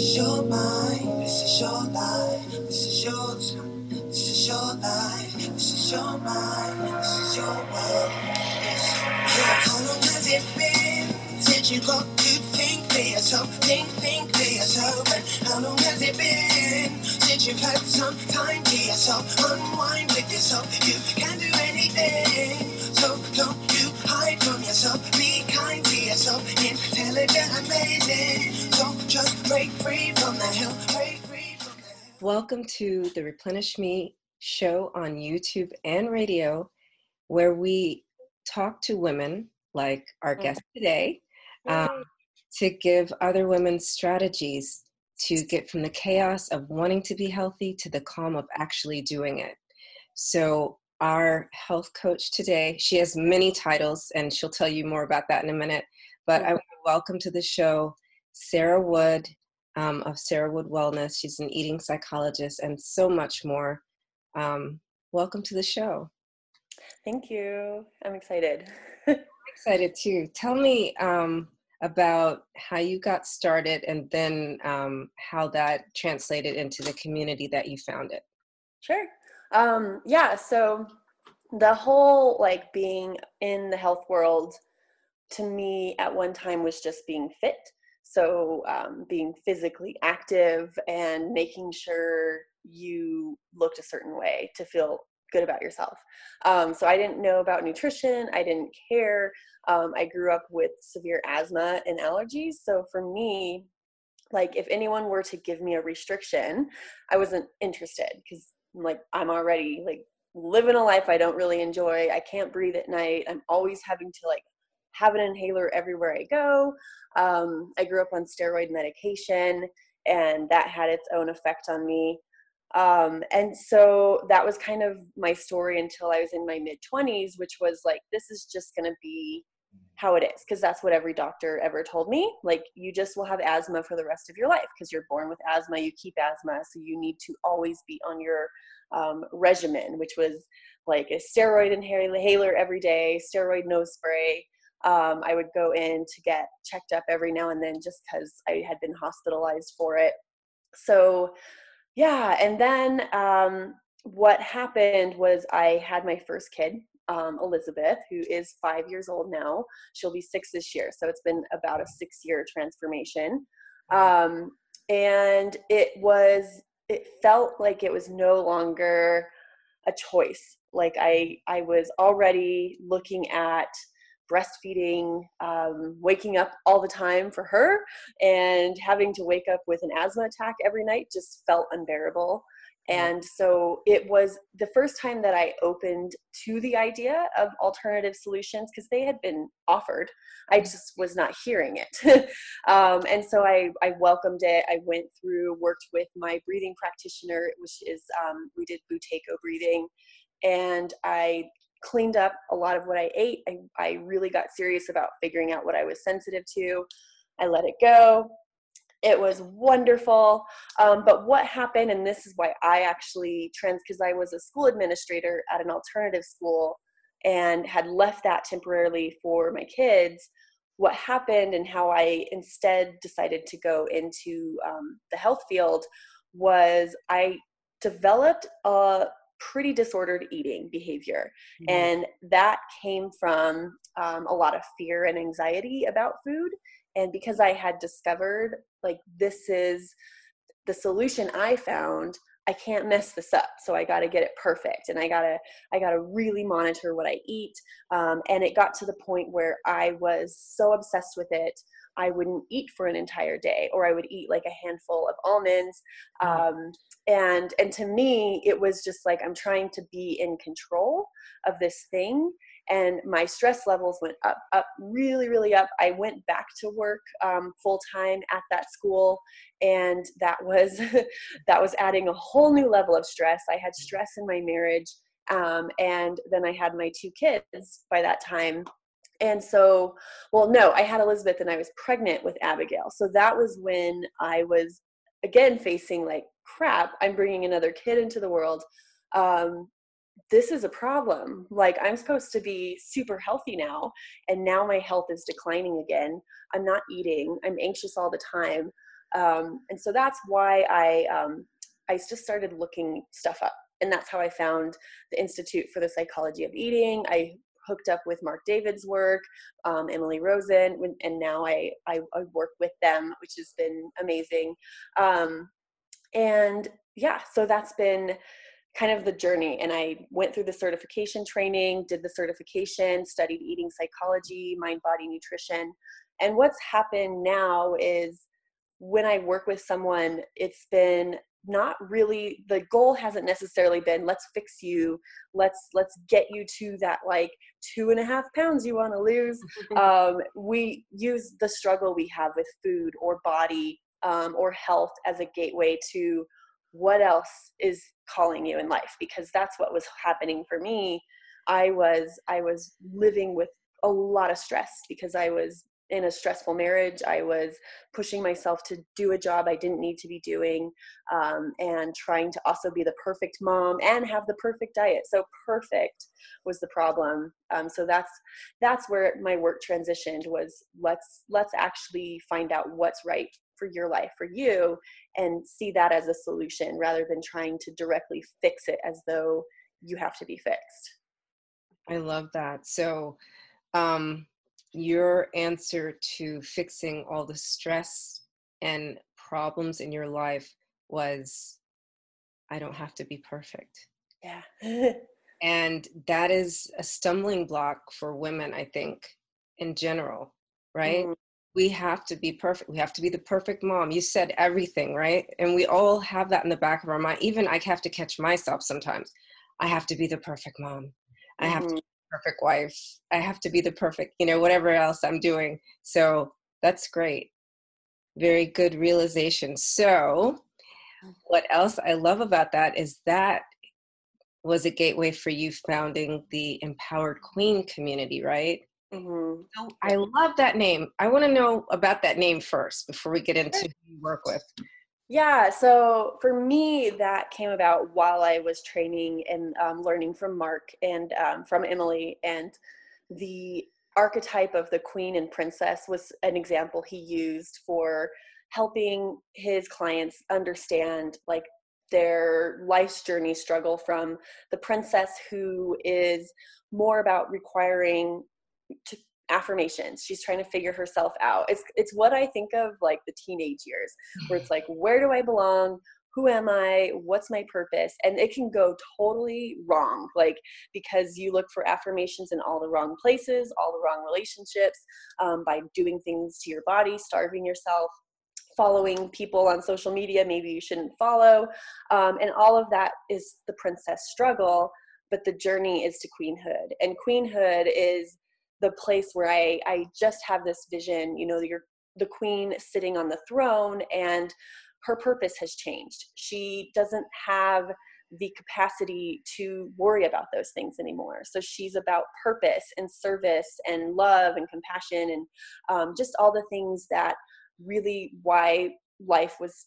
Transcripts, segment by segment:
is your mind, this is your life, this is your time, this is your life, this is your mind, this is your world. Yes. Yeah. How long has it been since you got to think for yourself, think, think for yourself? And how long has it been since you've had some time to yourself, unwind with yourself? You can do anything, so don't hide from yourself. Be kind to yourself, intelligent, amazing. So just break free from the hill, break free from the hill. Welcome to the Replenish Me show on YouTube and radio, where we talk to women like our guest today um, to give other women strategies to get from the chaos of wanting to be healthy to the calm of actually doing it. So, our health coach today, she has many titles, and she'll tell you more about that in a minute. But I want to welcome to the show Sarah Wood um, of Sarah Wood Wellness. She's an eating psychologist and so much more. Um, welcome to the show. Thank you. I'm excited. Excited too. Tell me um, about how you got started and then um, how that translated into the community that you founded. sure. Um, yeah, so the whole like being in the health world to me at one time was just being fit. So um, being physically active and making sure you looked a certain way to feel good about yourself. Um, so I didn't know about nutrition. I didn't care. Um, I grew up with severe asthma and allergies. So for me, like if anyone were to give me a restriction, I wasn't interested because like I'm already like living a life I don't really enjoy. I can't breathe at night. I'm always having to like have an inhaler everywhere I go. Um, I grew up on steroid medication, and that had its own effect on me. Um, and so that was kind of my story until I was in my mid 20s, which was like, this is just going to be how it is because that's what every doctor ever told me like you just will have asthma for the rest of your life because you're born with asthma you keep asthma so you need to always be on your um, regimen which was like a steroid inhaler every day steroid nose spray. Um, i would go in to get checked up every now and then just because i had been hospitalized for it. So yeah and then um, what happened was i had my first kid um, elizabeth who is five years old now. She'll be six this year so it's been about a six year transformation um, and it was it felt like it was no longer a choice. Like i i was already looking at breastfeeding um, waking up all the time for her and having to wake up with an asthma attack every night just felt unbearable and so it was the first time that I opened to the idea of alternative solutions because they had been offered. I just was not hearing it. um, and so I, I welcomed it. I went through, worked with my breathing practitioner, which is, um, we did Buteyko breathing. And I cleaned up a lot of what I ate. I, I really got serious about figuring out what I was sensitive to. I let it go it was wonderful. Um, but what happened and this is why i actually trans because i was a school administrator at an alternative school and had left that temporarily for my kids what happened and how i instead decided to go into um, the health field was i developed a pretty disordered eating behavior. Mm-hmm. and that came from um, a lot of fear and anxiety about food and because i had discovered like this is the solution i found i can't mess this up so i got to get it perfect and i got to i got to really monitor what i eat um, and it got to the point where i was so obsessed with it i wouldn't eat for an entire day or i would eat like a handful of almonds mm-hmm. um, and and to me it was just like i'm trying to be in control of this thing and my stress levels went up up really really up. I went back to work um, full time at that school and that was that was adding a whole new level of stress. I had stress in my marriage um, and then i had my two kids by that time. And so well no i had elizabeth and i was pregnant with abigail. So that was when i was again facing like crap. I'm bringing another kid into the world um, this is a problem. Like, I'm supposed to be super healthy now, and now my health is declining again. I'm not eating, I'm anxious all the time. Um, and so that's why I um, I just started looking stuff up, and that's how I found the Institute for the Psychology of Eating. I hooked up with Marc David's work, um, Emily Rosen, and now I, I, I work with them, which has been amazing. Um, and yeah, so that's been kind of the journey. And I went through the certification training, did the certification, studied eating psychology, mind body nutrition. And what's happened now is when I work with someone, it's been not really the goal hasn't necessarily been let's fix you let's let's get you to that like two and a half pounds you want to lose um, we use the struggle we have with food or body um, or health as a gateway to what else is calling you in life? Because that's what was happening for me. I was i was living with a lot of stress because i was in a stressful marriage. I was pushing myself to do a job i didn't need to be doing um, and trying to also be the perfect mom and have the perfect diet. So perfect was the problem. Um, so that's that's where my work transitioned was let's let's actually find out what's right for your life for you and see that as a solution rather than trying to directly fix it as though you have to be fixed. I love that. So um your answer to fixing all the stress and problems in your life was i don't have to be perfect. Yeah. And that is a stumbling block for women i think in general right? Mm we have to be perfect. We have to be the perfect mom. You said everything, right? And we all have that in the back of our mind. Even I have to catch myself sometimes. I have to be the perfect mom. I have mm-hmm. to be the perfect wife. I have to be the perfect, you know, whatever else I'm doing. So that's great. Very good realization. So, what else I love about that is that was a gateway for you founding the Empowered Queen community, right? Mm-hmm. So I love that name. I want to know about that name first before we get into who you work with. Yeah, so for me, that came about while I was training and um, learning from Marc and um, from Emily. And the archetype of the queen and princess was an example he used for helping his clients understand like their life's journey struggle from the princess who is more about requiring to affirmations. She's trying to figure herself out. It's it's what i think of like the teenage years where it's like where do i belong? Who am i? What's my purpose? And it can go totally wrong like because you look for affirmations in all the wrong places all the wrong relationships um, by doing things to your body starving yourself following people on social media maybe you shouldn't follow um, and all of that is the princess struggle but the journey is to queenhood. And queenhood is the place where I I just have this vision. You know, you're the queen sitting on the throne, and her purpose has changed. She doesn't have the capacity to worry about those things anymore. So she's about purpose and service and love and compassion and um, just all the things that really why life was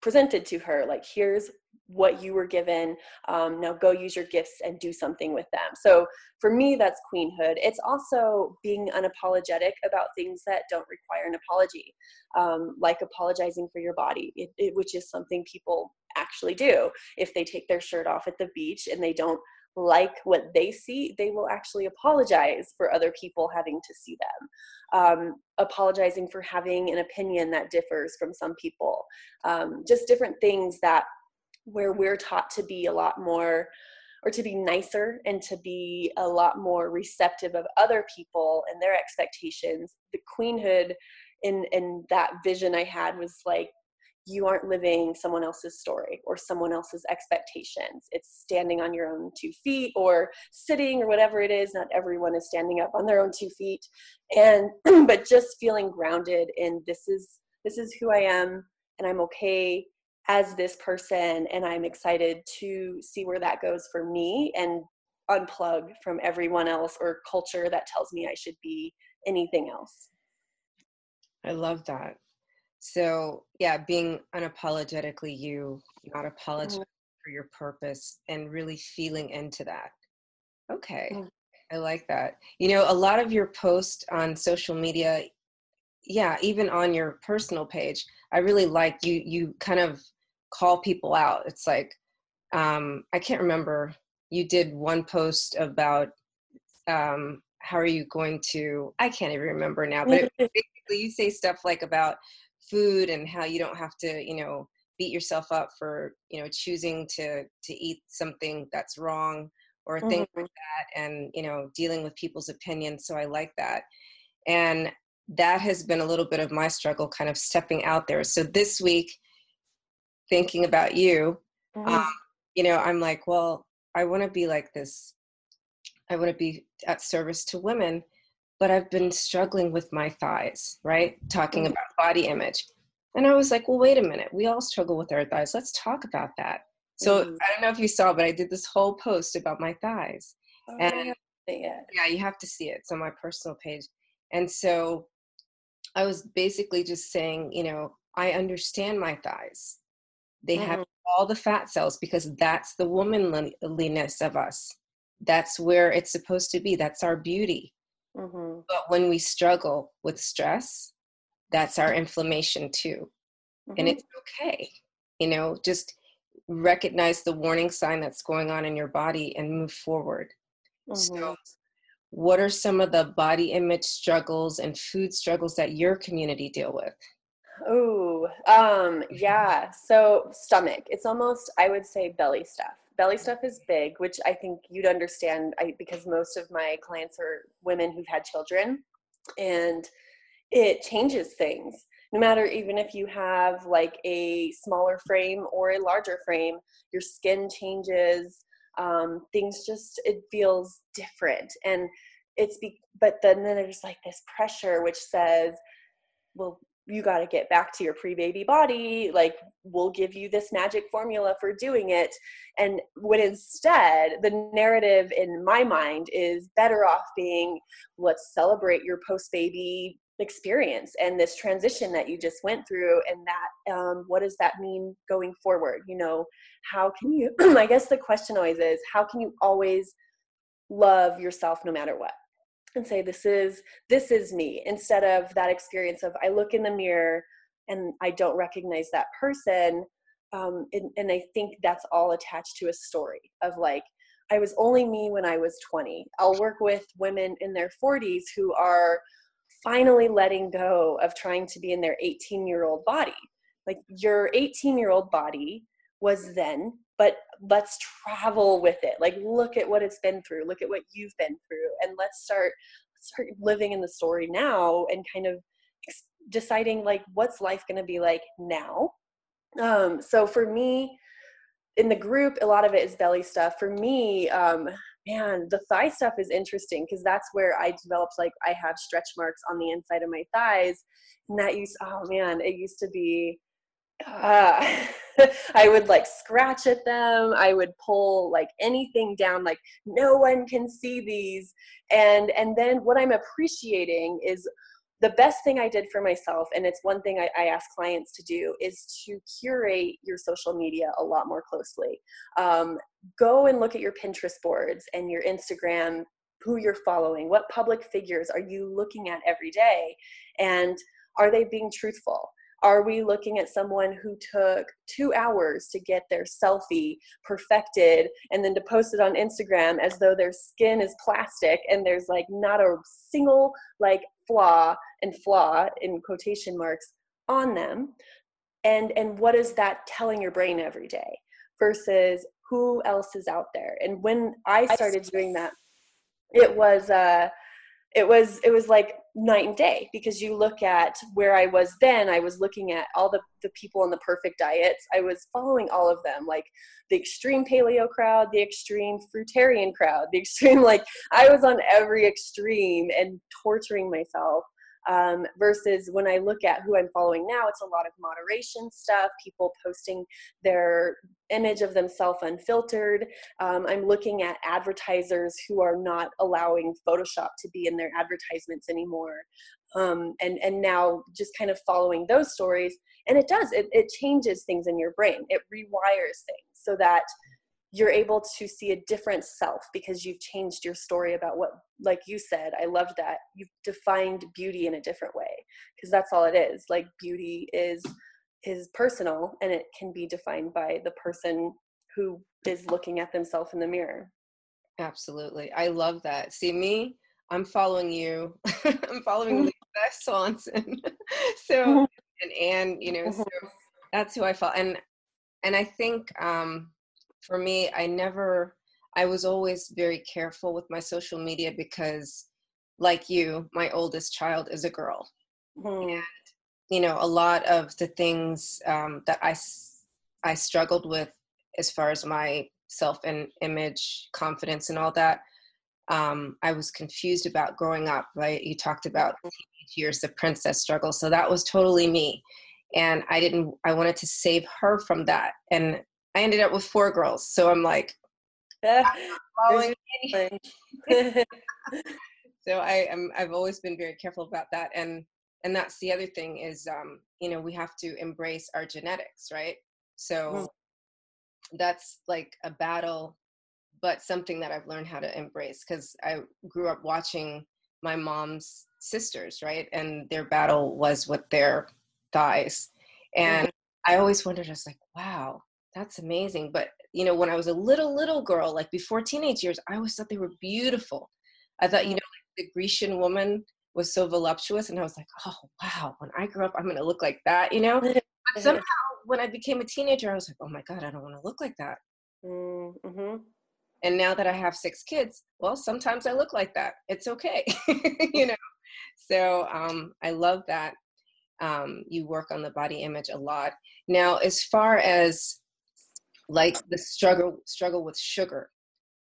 presented to her. Like, here's what you were given um, now go use your gifts and do something with them so for me that's queenhood it's also being unapologetic about things that don't require an apology um, like apologizing for your body it, it, which is something people actually do if they take their shirt off at the beach and they don't like what they see, they will actually apologize for other people having to see them. Um, apologizing for having an opinion that differs from some people. Um, just different things that where we're taught to be a lot more or to be nicer and to be a lot more receptive of other people and their expectations. The queenhood in in that vision i had was like you aren't living someone else's story or someone else's expectations. It's standing on your own two feet or sitting or whatever it is. Not everyone is standing up on their own two feet. And but just feeling grounded in this is this is who i am and i'm okay as this person and i'm excited to see where that goes for me and unplug from everyone else or culture that tells me i should be anything else i love that so yeah being unapologetically you not apologizing mm-hmm. for your purpose and really feeling into that okay mm-hmm. i like that you know a lot of your posts on social media yeah even on your personal page i really like you you kind of call people out. It's like um i can't remember. You did one post about um how are you going to i can't even remember now but basically you say stuff like about food and how you don't have to you know beat yourself up for you know choosing to to eat something that's wrong or mm-hmm. things like that and you know dealing with people's opinions. So i like that. And that has been a little bit of my struggle kind of stepping out there. So this week thinking about you mm-hmm. um, you know i'm like well i want to be like this. I want to be at service to women but i've been struggling with my thighs right? Talking mm-hmm. about body image. And i was like well wait a minute. We all struggle with our thighs. Let's talk about that. So mm-hmm. i don't know if you saw but i did this whole post about my thighs. Oh, and yeah you have to see it. It's on my personal page. And so I was basically just saying, you know, I understand my thighs. They mm-hmm. have all the fat cells because that's the womanliness of us. That's where it's supposed to be. That's our beauty. Mm-hmm. But when we struggle with stress, that's our inflammation too. Mm-hmm. And it's okay. You know, just recognize the warning sign that's going on in your body and move forward. So mm-hmm what are some of the body image struggles and food struggles that your community deal with? Oh, um, yeah. So stomach. It's almost I would say belly stuff. Belly stuff is big, which I think you'd understand I, because most of my clients are women who've had children, and it changes things. No matter even if you have like a smaller frame or a larger frame, your skin changes um, things just it feels different and it's be but then, then there's like this pressure which says well you got to get back to your pre-baby body like we'll give you this magic formula for doing it. And when instead the narrative in my mind is better off being let's celebrate your post-baby experience and this transition that you just went through and that um, what does that mean going forward? You know how can you i guess the question always is how can you always love yourself no matter what and say this is this is me instead of that experience of i look in the mirror and i don't recognize that person um, and, and i think that's all attached to a story of like i was only me when i was 20 i'll work with women in their 40s who are finally letting go of trying to be in their 18 year old body. Like your 18 year old body was then, but let's travel with it. Like look at what it's been through, look at what you've been through, and let's start start living in the story now and kind of deciding like what's life going to be like now. Um, so for me, in the group, a lot of it is belly stuff. For me, um, man, the thigh stuff is interesting because that's where I developed like I have stretch marks on the inside of my thighs. And that used, oh man, it used to be, uh, I would like scratch at them. I would pull like anything down, like no one can see these. And and then what I'm appreciating is the best thing I did for myself, and it's one thing I, I, ask clients to do, is to curate your social media a lot more closely. Um, go and look at your Pinterest boards and your Instagram, who you're following, what public figures are you looking at every day, and are they being truthful? Are we looking at someone who took two hours to get their selfie perfected and then to post it on Instagram as though their skin is plastic and there's like not a single like flaw and flaw in quotation marks on them? And and what is that telling your brain every day versus who else is out there? And when I started doing that, it was uh it was it was like night and day because you look at where I was then. I was looking at all the the people on the perfect diets. I was following all of them like the extreme paleo crowd the extreme fruitarian crowd the extreme like I was on every extreme and torturing myself um, versus when I look at who I'm following now, it's a lot of moderation stuff, people posting their image of themselves unfiltered. Um, I'm looking at advertisers who are not allowing Photoshop to be in their advertisements anymore. Um, and, and now just kind of following those stories. And it does, it, it changes things in your brain, it rewires things so that you're able to see a different self because you've changed your story about what like you said i loved that. You've defined beauty in a different way because that's all it is. Like beauty is is personal and it can be defined by the person who is looking at themselves in the mirror. Absolutely. I love that. See me i'm following you. I'm following mm-hmm. lisa swanson. So mm-hmm. and Anne, you know so mm-hmm. that's who i follow and and i think um for me, I never, I was always very careful with my social media because, like you, my oldest child is a girl. Mm. And, you know, a lot of the things um, that I, I struggled with as far as my self and image, confidence, and all that, um, I was confused about growing up, right? You talked about mm-hmm. years, the princess struggle. So that was totally me. And I didn't, I wanted to save her from that. And I ended up with four girls. So I'm like, so I am I've always been very careful about that. And and that's the other thing is um, you know, we have to embrace our genetics, right? So mm. that's like a battle, but something that I've learned how to embrace because I grew up watching my mom's sisters, right? And their battle was with their thighs. And mm-hmm. I always wondered, I was like, wow, that's amazing. But you know, when I was a little little girl, like before teenage years, I always thought they were beautiful. I thought, you know, like the Grecian woman was so voluptuous, and I was like, oh wow, when I grow up, I'm gonna look like that, you know. But somehow, when I became a teenager, I was like, oh my god, I don't want to look like that. Mm-hmm. And now that I have six kids, well, sometimes I look like that. It's okay, you know. So um, I love that um, you work on the body image a lot. Now, as far as like the struggle struggle with sugar.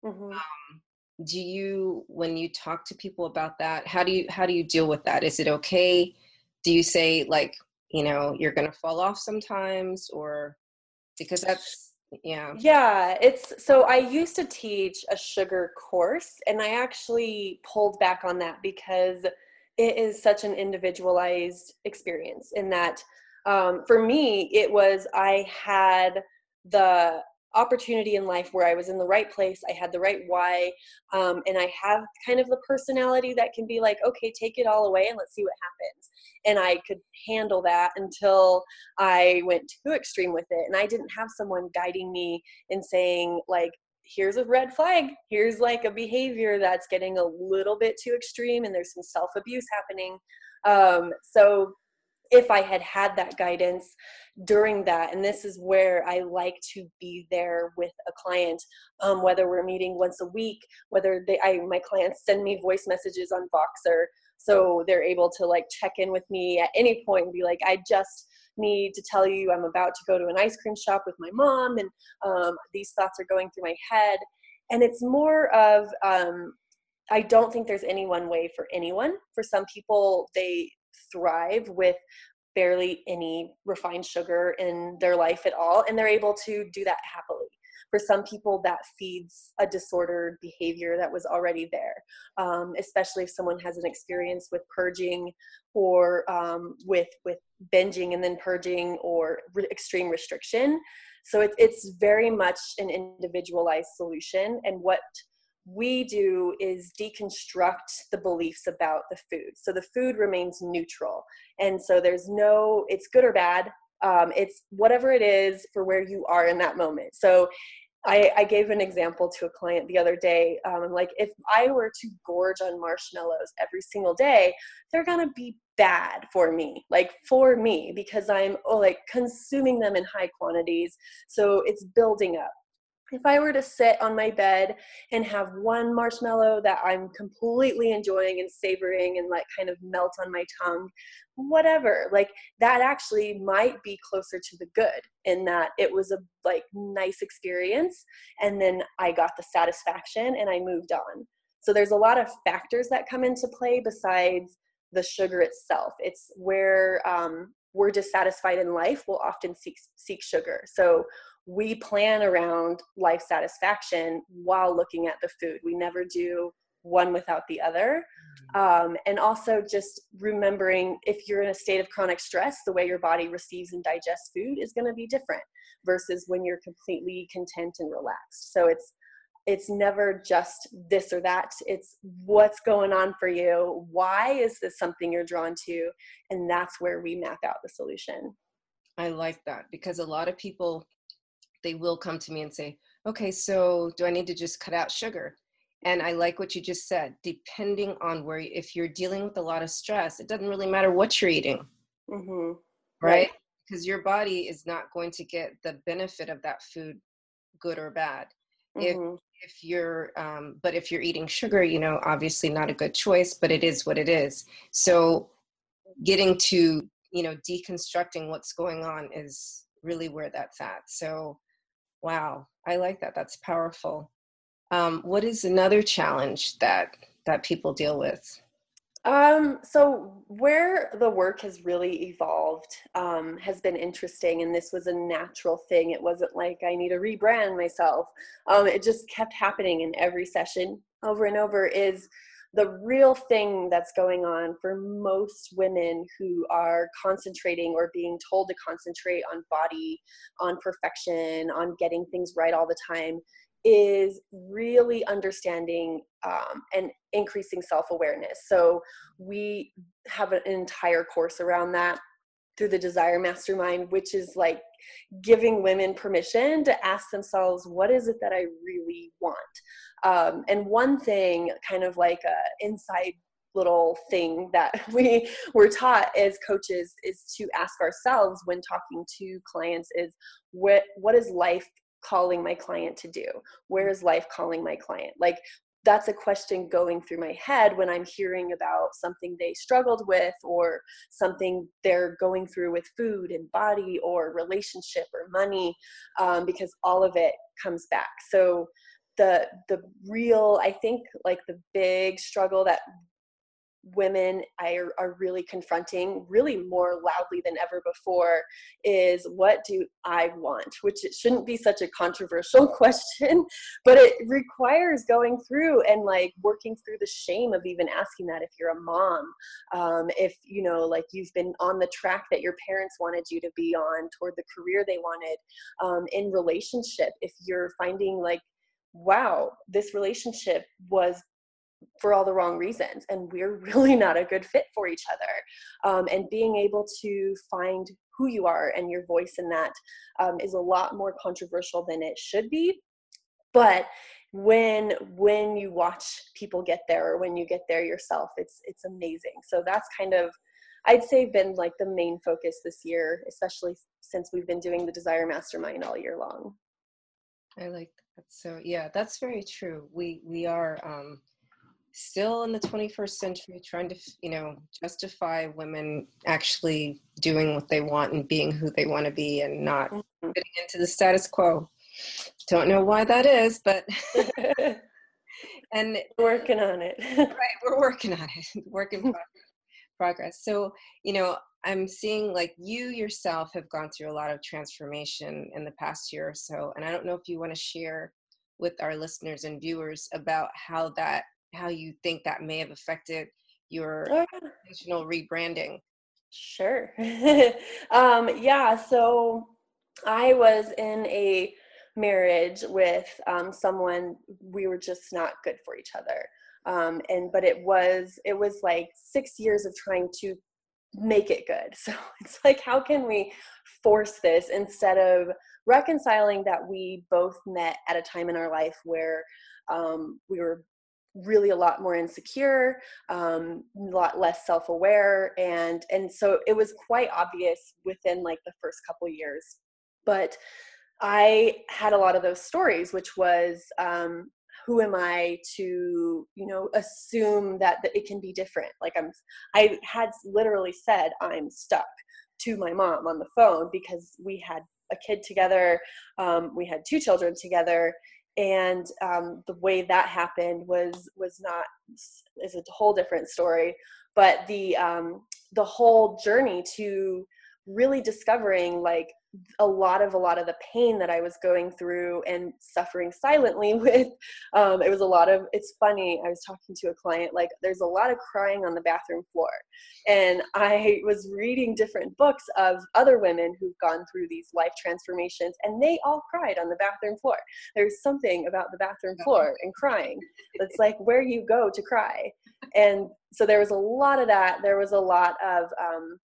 Mm-hmm. um, do you when you talk to people about that how do you how do you deal with that? Is it okay? Do you say like you know you're gonna fall off sometimes or because that's yeah. Yeah it's so i used to teach a sugar course and i actually pulled back on that because it is such an individualized experience in that um, for me it was i had the opportunity in life where I was in the right place, I had the right why, um, and I have kind of the personality that can be like, okay, take it all away and let's see what happens. And I could handle that until I went too extreme with it. And I didn't have someone guiding me and saying, like, here's a red flag. Here's like a behavior that's getting a little bit too extreme and there's some self abuse happening. Um, so if I had had that guidance during that. And this is where I like to be there with a client, um, whether we're meeting once a week, whether they, I, my clients send me voice messages on Voxer. So they're able to like check in with me at any point and be like, I just need to tell you I'm about to go to an ice cream shop with my mom, and um, these thoughts are going through my head. And it's more of, um, I don't think there's any one way for anyone. For some people, they thrive with barely any refined sugar in their life at all, and they're able to do that happily. For some people, that feeds a disordered behavior that was already there, um, especially if someone has an experience with purging or um, with with binging and then purging or re- extreme restriction. So it, it's very much an individualized solution, and what we do is deconstruct the beliefs about the food. So the food remains neutral. And so there's no, it's good or bad. Um, it's whatever it is for where you are in that moment. So I, I gave an example to a client the other day. Um, I'm like, if I were to gorge on marshmallows every single day, they're gonna be bad for me, like for me, because I'm oh, like consuming them in high quantities. So it's building up if I were to sit on my bed and have one marshmallow that I'm completely enjoying and savoring and like kind of melt on my tongue, whatever, like that actually might be closer to the good in that it was a like nice experience and then I got the satisfaction and I moved on. So there's a lot of factors that come into play besides the sugar itself. It's where um, we're dissatisfied in life, we'll often seek seek sugar. So we plan around life satisfaction while looking at the food. We never do one without the other. Um, and also just remembering if you're in a state of chronic stress the way your body receives and digests food is going to be different versus when you're completely content and relaxed. So it's it's never just this or that. It's what's going on for you. Why is this something you're drawn to? And that's where we map out the solution. I like that because a lot of people they will come to me and say okay so do i need to just cut out sugar? And i like what you just said depending on where if you're dealing with a lot of stress it doesn't really matter what you're eating. Mm-hmm. right? Because your body is not going to get the benefit of that food good or bad. Mm-hmm. if if you're um, but if you're eating sugar you know obviously not a good choice but it is what it is. So getting to you know deconstructing what's going on is really where that's at. So wow i like that that's powerful um, what is another challenge that that people deal with um, so where the work has really evolved um, has been interesting, and this was a natural thing. It wasn't like I need to rebrand myself. Um, it just kept happening in every session over and over. Is the real thing that's going on for most women who are concentrating or being told to concentrate on body, on perfection, on getting things right all the time is really understanding um, and increasing self awareness. So, we have an entire course around that through the Desire Mastermind, which is like giving women permission to ask themselves, what is it that I really want? Um, and one thing, kind of like a inside little thing that we were taught as coaches is to ask ourselves when talking to clients is what what is life calling my client to do? Where is life calling my client? Like, that's a question going through my head when I'm hearing about something they struggled with or something they're going through with food and body or relationship or money, um, because all of it comes back. So the the real, I think, like the big struggle that women are, are really confronting really more loudly than ever before is what do i want? Which it shouldn't be such a controversial question but it requires going through and like working through the shame of even asking that if you're a mom um, if you know like you've been on the track that your parents wanted you to be on toward the career they wanted um, in relationship if you're finding like wow this relationship was for all the wrong reasons and we're really not a good fit for each other um, and being able to find who you are and your voice in that um, is a lot more controversial than it should be but when when you watch people get there or when you get there yourself it's it's amazing. So that's kind of i'd say been like the main focus this year especially since we've been doing the desire mastermind all year long. I like so yeah that's very true. We we are um still in the 21st century trying to you know justify women actually doing what they want and being who they want to be and not mm-hmm. fitting into the status quo. Don't know why that is but and working on it. Right we're working on it working progress. So you know i'm seeing like you yourself have gone through a lot of transformation in the past year or so and i don't know if you want to share with our listeners and viewers about how that how you think that may have affected your oh, intentional rebranding. Sure. um, yeah. So I was in a marriage with um, someone we were just not good for each other. Um, and but it was it was like six years of trying to make it good. So it's like how can we force this instead of reconciling that we both met at a time in our life where um, we were really a lot more insecure um, a lot less self-aware and and so it was quite obvious within like the first couple years but i had a lot of those stories which was um, who am i to you know assume that, that it can be different? Like i'm i had literally said i'm stuck to my mom on the phone because we had a kid together um, we had two children together and um, the way that happened was was not is a whole different story. But the um, the whole journey to really discovering like a lot of a lot of the pain that I was going through and suffering silently with. Um, it was a lot of. It's funny. I was talking to a client. Like, there's a lot of crying on the bathroom floor, and I was reading different books of other women who've gone through these life transformations, and they all cried on the bathroom floor. There's something about the bathroom floor and crying. It's like where you go to cry, and so there was a lot of that. There was a lot of um,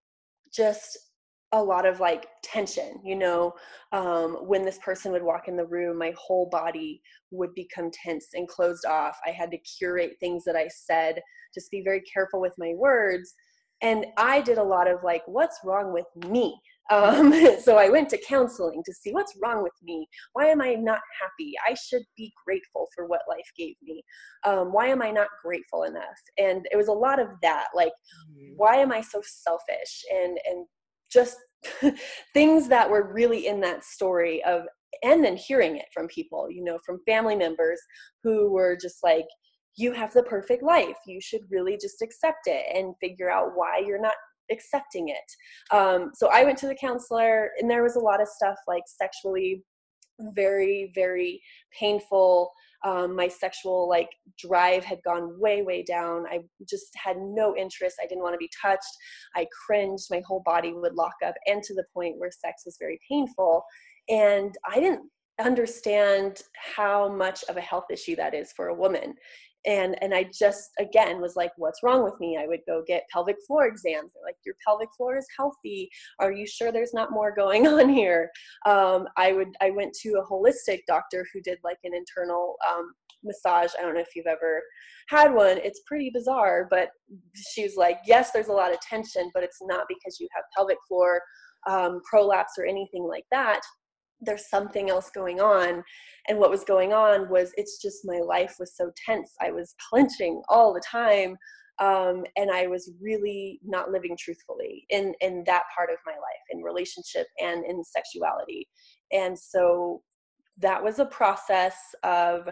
just a lot of like tension you know um, when this person would walk in the room my whole body would become tense and closed off. I had to curate things that i said just be very careful with my words. And i did a lot of like what's wrong with me? Um, so i went to counseling to see what's wrong with me? Why am i not happy? I should be grateful for what life gave me. Um, why am i not grateful enough? And it was a lot of that like mm-hmm. why am i so selfish? and and just things that were really in that story of and then hearing it from people you know from family members who were just like you have the perfect life. You should really just accept it and figure out why you're not accepting it. Um, so i went to the counselor and there was a lot of stuff like sexually very very painful um, my sexual like drive had gone way way down. I just had no interest. I didn't want to be touched. I cringed. My whole body would lock up and to the point where sex was very painful. And i didn't understand how much of a health issue that is for a woman and and i just again was like what's wrong with me? I would go get pelvic floor exams. They're like your pelvic floor is healthy. Are you sure there's not more going on here? Um, i would i went to a holistic doctor who did like an internal um, massage. I don't know if you've ever had one. It's pretty bizarre but she was like yes there's a lot of tension but it's not because you have pelvic floor um, prolapse or anything like that there's something else going on. And what was going on was it's just my life was so tense. I was clenching all the time um, and i was really not living truthfully in in that part of my life in relationship and in sexuality. And so that was a process of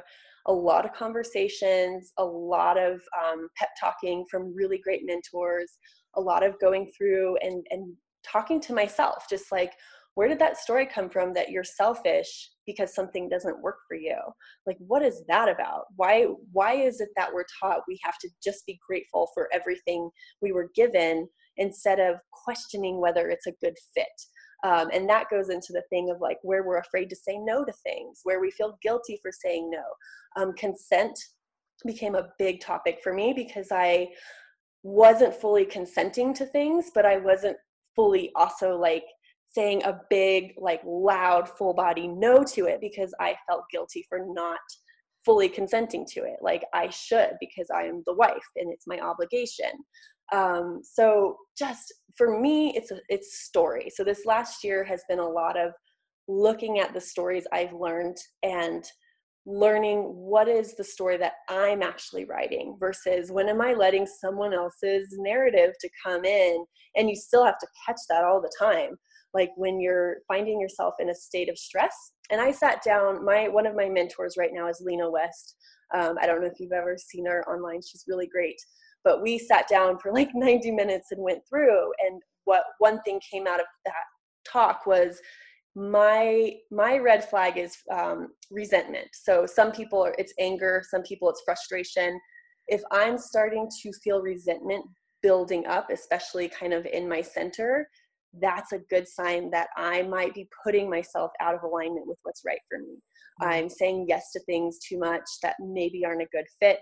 a lot of conversations a lot of um, pep talking from really great mentors a lot of going through and and talking to myself just like where did that story come from that you're selfish because something doesn't work for you? Like what is that about? Why why is it that we're taught we have to just be grateful for everything we were given instead of questioning whether it's a good fit? Um, and that goes into the thing of like where we're afraid to say no to things where we feel guilty for saying no. Um, consent became a big topic for me because i wasn't fully consenting to things but i wasn't fully also like saying a big, like loud, full body no to it because I felt guilty for not fully consenting to it. Like I should because I am the wife and it's my obligation. Um, so just for me, it's a it's story. So this last year has been a lot of looking at the stories I've learned and learning what is the story that I'm actually writing versus when am I letting someone else's narrative to come in and you still have to catch that all the time like when you're finding yourself in a state of stress. And i sat down my one of my mentors right now is lena west. Um, i don't know if you've ever seen her online. She's really great. But we sat down for like 90 minutes and went through. And what one thing came out of that talk was my my red flag is um, resentment. So some people it's anger some people it's frustration. If i'm starting to feel resentment building up especially kind of in my center that's a good sign that I might be putting myself out of alignment with what's right for me. Mm-hmm. I'm saying yes to things too much that maybe aren't a good fit.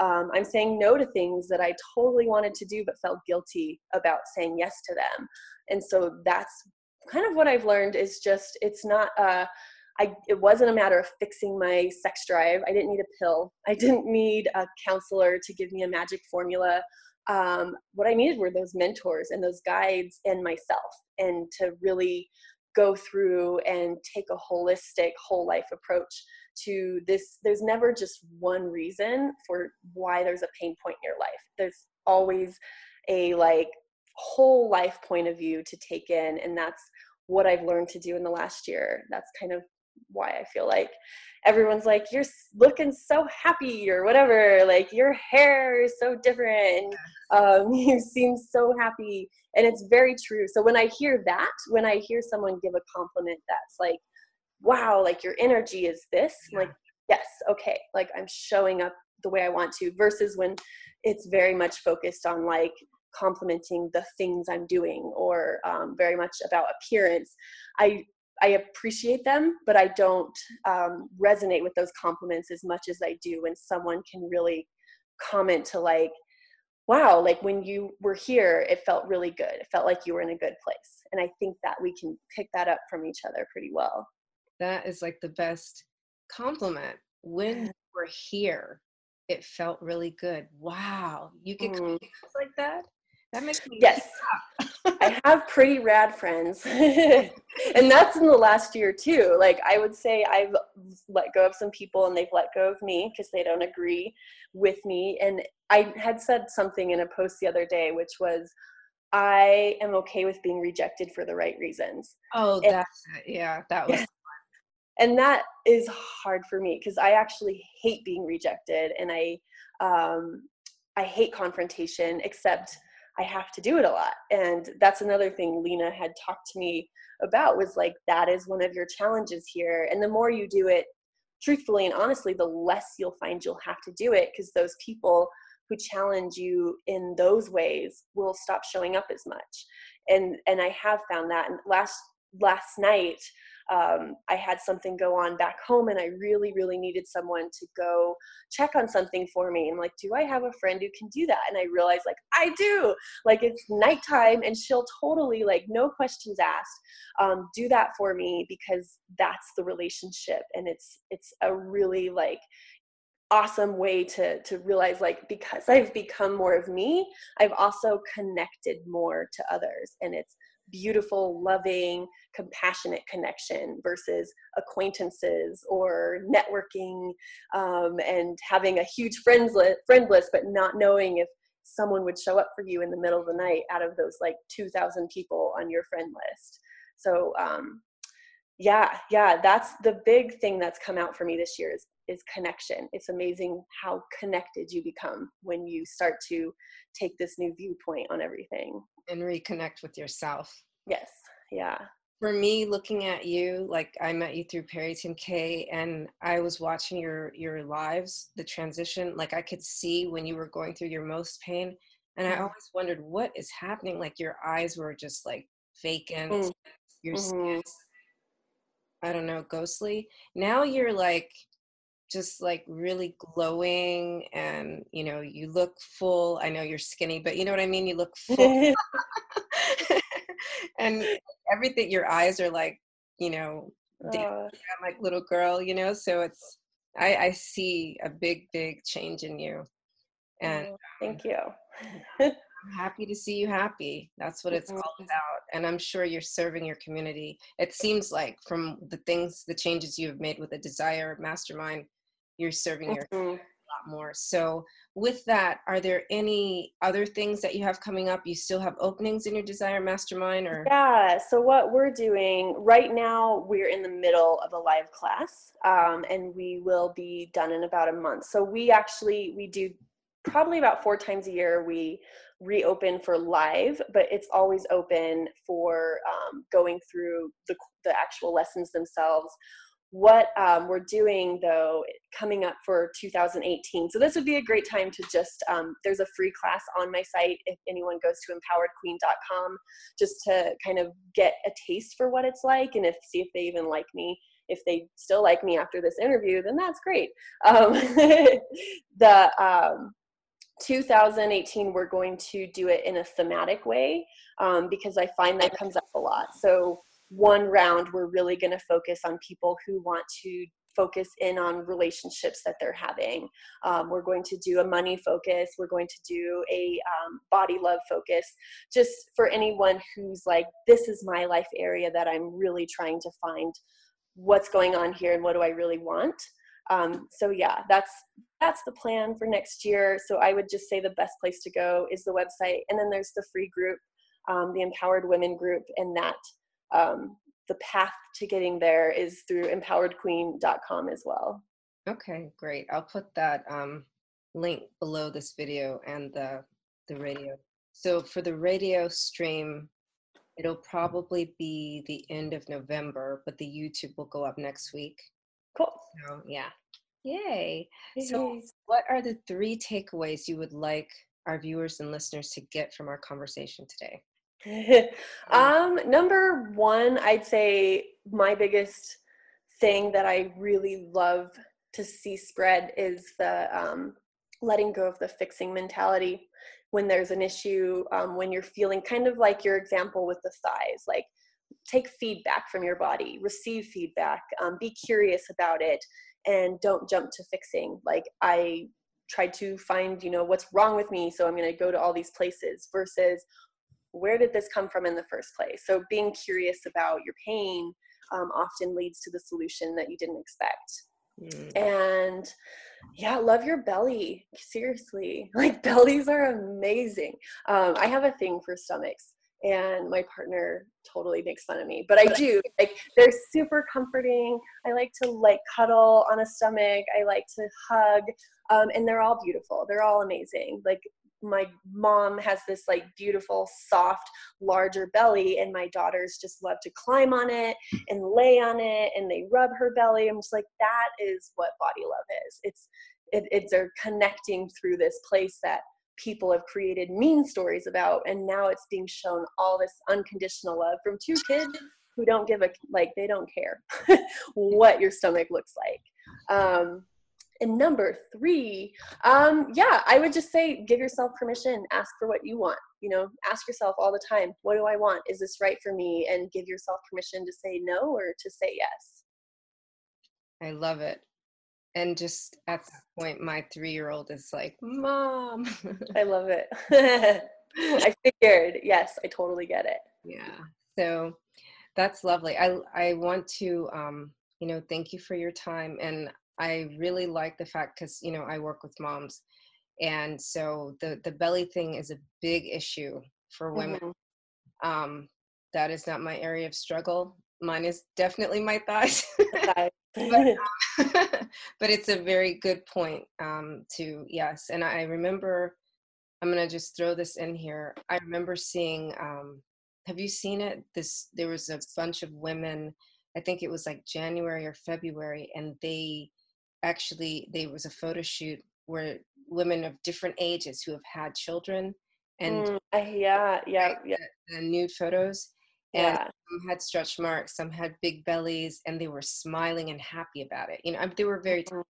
Um, I'm saying no to things that I totally wanted to do but felt guilty about saying yes to them. And so that's kind of what I've learned is just it's not uh I, it wasn't a matter of fixing my sex drive. I didn't need a pill. I didn't need a counselor to give me a magic formula um, what I needed were those mentors and those guides and myself, and to really go through and take a holistic whole life approach to this. There's never just one reason for why there's a pain point in your life. There's always a like whole life point of view to take in, and that's what I've learned to do in the last year. That's kind of why I feel like everyone's like, you're looking so happy or whatever. Like your hair is so different. Um, you seem so happy. And it's very true. So when I hear that, when I hear someone give a compliment that's like, wow, like your energy is this, yeah. like, yes, okay, like I'm showing up the way I want to, versus when it's very much focused on like complimenting the things I'm doing or um, very much about appearance. I I appreciate them, but I don't um, resonate with those compliments as much as I do when someone can really comment to like, wow, like when you were here, it felt really good. It felt like you were in a good place. And I think that we can pick that up from each other pretty well. That is like the best compliment. When we're here, it felt really good. Wow. You get mm. like that? That makes me yes. I have pretty rad friends, and that's in the last year too. Like I would say, I've let go of some people, and they've let go of me because they don't agree with me. And I had said something in a post the other day, which was, "I am okay with being rejected for the right reasons." Oh, and, that's. Yeah, that was. and that is hard for me because I actually hate being rejected, and I, um, I hate confrontation, except I have to do it a lot. And that's another thing Lena had talked to me about was like, that is one of your challenges here. And the more you do it truthfully and honestly, the less you'll find you'll have to do it because those people who challenge you in those ways will stop showing up as much. And and I have found that. And last last night, um, I had something go on back home and I really, really needed someone to go check on something for me. And like, do I have a friend who can do that? And I realized like I do. Like it's nighttime and she'll totally like no questions asked um, do that for me because that's the relationship and it's it's a really like awesome way to to realize like because I've become more of me, I've also connected more to others and it's beautiful, loving, compassionate connection versus acquaintances or networking um, and having a huge friends list, friend list, but not knowing if someone would show up for you in the middle of the night out of those like 2,000 people on your friend list. So, um, yeah, yeah, that's the big thing that's come out for me this year is is connection. It's amazing how connected you become when you start to take this new viewpoint on everything and reconnect with yourself. Yes. Yeah. For me, looking at you, like I met you through Perry Tim K, and I was watching your your lives, the transition. Like I could see when you were going through your most pain, and I mm-hmm. always wondered what is happening. Like your eyes were just like vacant, mm. your mm-hmm. I don't know, ghostly. Now you're like just like really glowing and you know you look full. I know you're skinny but you know what i mean? You look full. And everything your eyes are like you know uh, like little girl you know? So it's i i see a big big change in you. And oh, thank you. I'm happy to see you happy. That's what it's all about. And i'm sure you're serving your community. It seems like from the things the changes you have made with the desire mastermind you're serving your mm-hmm. a lot more. So with that, are there any other things that you have coming up? You still have openings in your Desire Mastermind or? Yeah, so what we're doing right now, we're in the middle of a live class um, and we will be done in about a month. So we actually, we do probably about four times a year we reopen for live but it's always open for um, going through the, the actual lessons themselves what um, we're doing though coming up for 2018 so this would be a great time to just um, there's a free class on my site if anyone goes to empoweredqueen.com just to kind of get a taste for what it's like and if see if they even like me. If they still like me after this interview then that's great. Um, the um, 2018 we're going to do it in a thematic way um, because i find that comes up a lot. So one round we're really going to focus on people who want to focus in on relationships that they're having. Um, we're going to do a money focus. We're going to do a um, body love focus, just for anyone who's like, this is my life area that I'm really trying to find what's going on here and what do I really want. Um, so yeah, that's that's the plan for next year. So I would just say the best place to go is the website, and then there's the free group, um, the Empowered Women group, and that um, the path to getting there is through empoweredqueen.com as well. Okay, great. I'll put that um, link below this video and the the radio. So for the radio stream, it'll probably be the end of November, but the YouTube will go up next week. Cool. So yeah. Yay. So what are the three takeaways you would like our viewers and listeners to get from our conversation today? um, number one, I'd say my biggest thing that I really love to see spread is the um, letting go of the fixing mentality when there's an issue, um, when you're feeling kind of like your example with the thighs, like take feedback from your body, receive feedback, um, be curious about it, and don't jump to fixing. Like I tried to find, you know, what's wrong with me, so I'm going to go to all these places versus where did this come from in the first place? So being curious about your pain um, often leads to the solution that you didn't expect. Mm. And yeah, love your belly. Seriously, like bellies are amazing. Um, I have a thing for stomachs, and my partner totally makes fun of me, but I do. Like they're super comforting. I like to like cuddle on a stomach. I like to hug, um, and they're all beautiful. They're all amazing. Like my mom has this like beautiful soft larger belly and my daughters just love to climb on it and lay on it and they rub her belly. I'm just like that is what body love is. It's it, it's a connecting through this place that people have created mean stories about and now it's being shown all this unconditional love from two kids who don't give a like they don't care what your stomach looks like. Um and number three, um, yeah, I would just say give yourself permission, ask for what you want. You know, ask yourself all the time, what do I want? Is this right for me? And give yourself permission to say no or to say yes. I love it. And just at that point, my three year old is like, Mom. I love it. I figured, yes, I totally get it. Yeah. So that's lovely. I I want to um, you know, thank you for your time. And I really like the fact because you know I work with moms, and so the the belly thing is a big issue for women. Mm-hmm. Um, that is not my area of struggle. Mine is definitely my thighs. but, um, but it's a very good point um, to yes. And I remember, I'm gonna just throw this in here. I remember seeing. Um, have you seen it? This there was a bunch of women. I think it was like January or February, and they actually there was a photo shoot where women of different ages who have had children and mm, yeah yeah yeah the, the nude photos and yeah. some had stretch marks some had big bellies and they were smiling and happy about it you know they were very mm-hmm.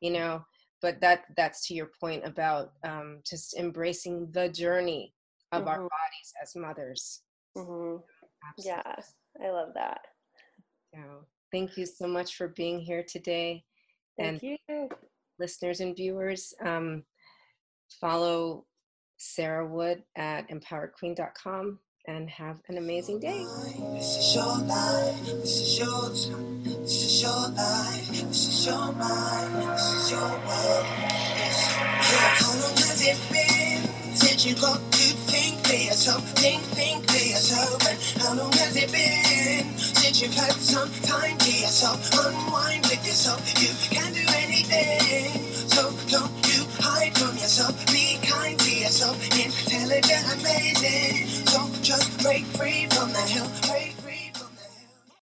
you know but that that's to your point about um, just embracing the journey of mm-hmm. our bodies as mothers mm-hmm. yeah i love that so thank you so much for being here today Thank and you. listeners and viewers, um, follow Sarah Wood at empoweredqueen.com and have an amazing day. This is your life. This is your time. This is your life. This is your mind. This is your world. Yes. Yeah. How long has it been since you got to think for yourself? Think, think for yourself. And how long has it been since you've had some time to yourself? Unwind with yourself. You can do anything. So don't you hide from yourself. Be kind to yourself. Intelligent, amazing. So just break free from the hell